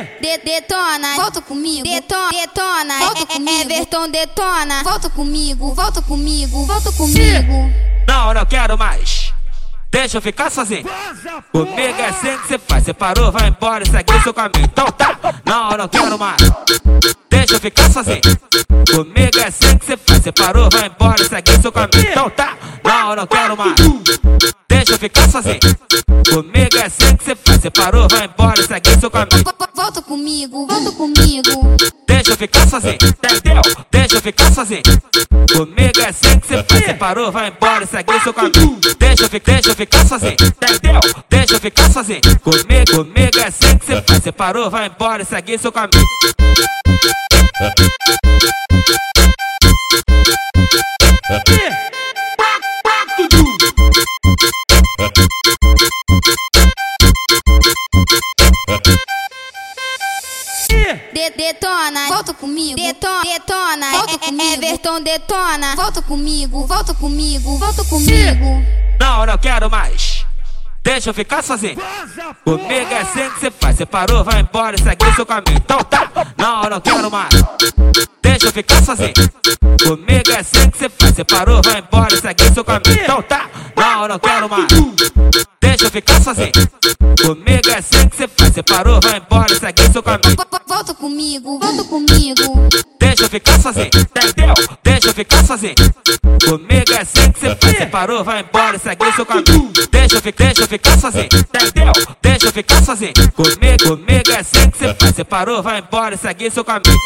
De detona, volta comigo. Detona, detona, volta comigo. Everton detona, volta comigo, volta comigo, volta comigo. Não, não quero mais. Deixa eu ficar sozinho. Comigo é assim que você faz. Você parou, vai embora segue seu caminho. Então tá. Não, não quero mais. Deixa eu ficar sozinho. Comigo é assim que você faz. Você parou, vai embora segue seu caminho. Então tá. Não, não quero mais. Deixa eu ficar sozinho. Comigo é assim que você faz. Você parou, vai embora e segue seu caminho. Volta comigo, volta comigo. Deixa eu ficar sozinho, entendeu? Deixa eu ficar sozinho. Comigo é assim que você faz. Você parou, vai embora e segue seu caminho. Deixa eu, ficar, deixa eu ficar sozinho, entendeu? Deixa eu ficar sozinho. Comigo, comigo é assim que você faz. Você parou, vai embora e segue seu caminho. De detona, volta comigo. Detona, detona, volta comigo. Everton detona, volta comigo, volta comigo, volta comigo. Não, não quero mais. Deixa eu ficar sozinho. Comigo é assim que você faz. Você parou, vai embora e segue seu caminho. Então tá. Não, não quero mais. Deixa eu ficar sozinho. Comigo é assim que você faz. Você parou, vai embora e segue seu caminho. Então tá. Não, não quero mais. Deixa eu ficar sozinho. Comigo é assim que você faz. Você parou, vai embora e segue seu caminho. Volta comigo, volta comigo. Deixa eu ficar sozinho, entendeu? Deixa eu ficar sozinho. Comigo é assim que você faz. Você parou, vai embora e segue seu caminho. Deixa eu, ficar, deixa eu ficar sozinho, entendeu? Deixa eu ficar sozinho. Comigo, comigo é assim que você faz. Você parou, vai embora e segue seu caminho.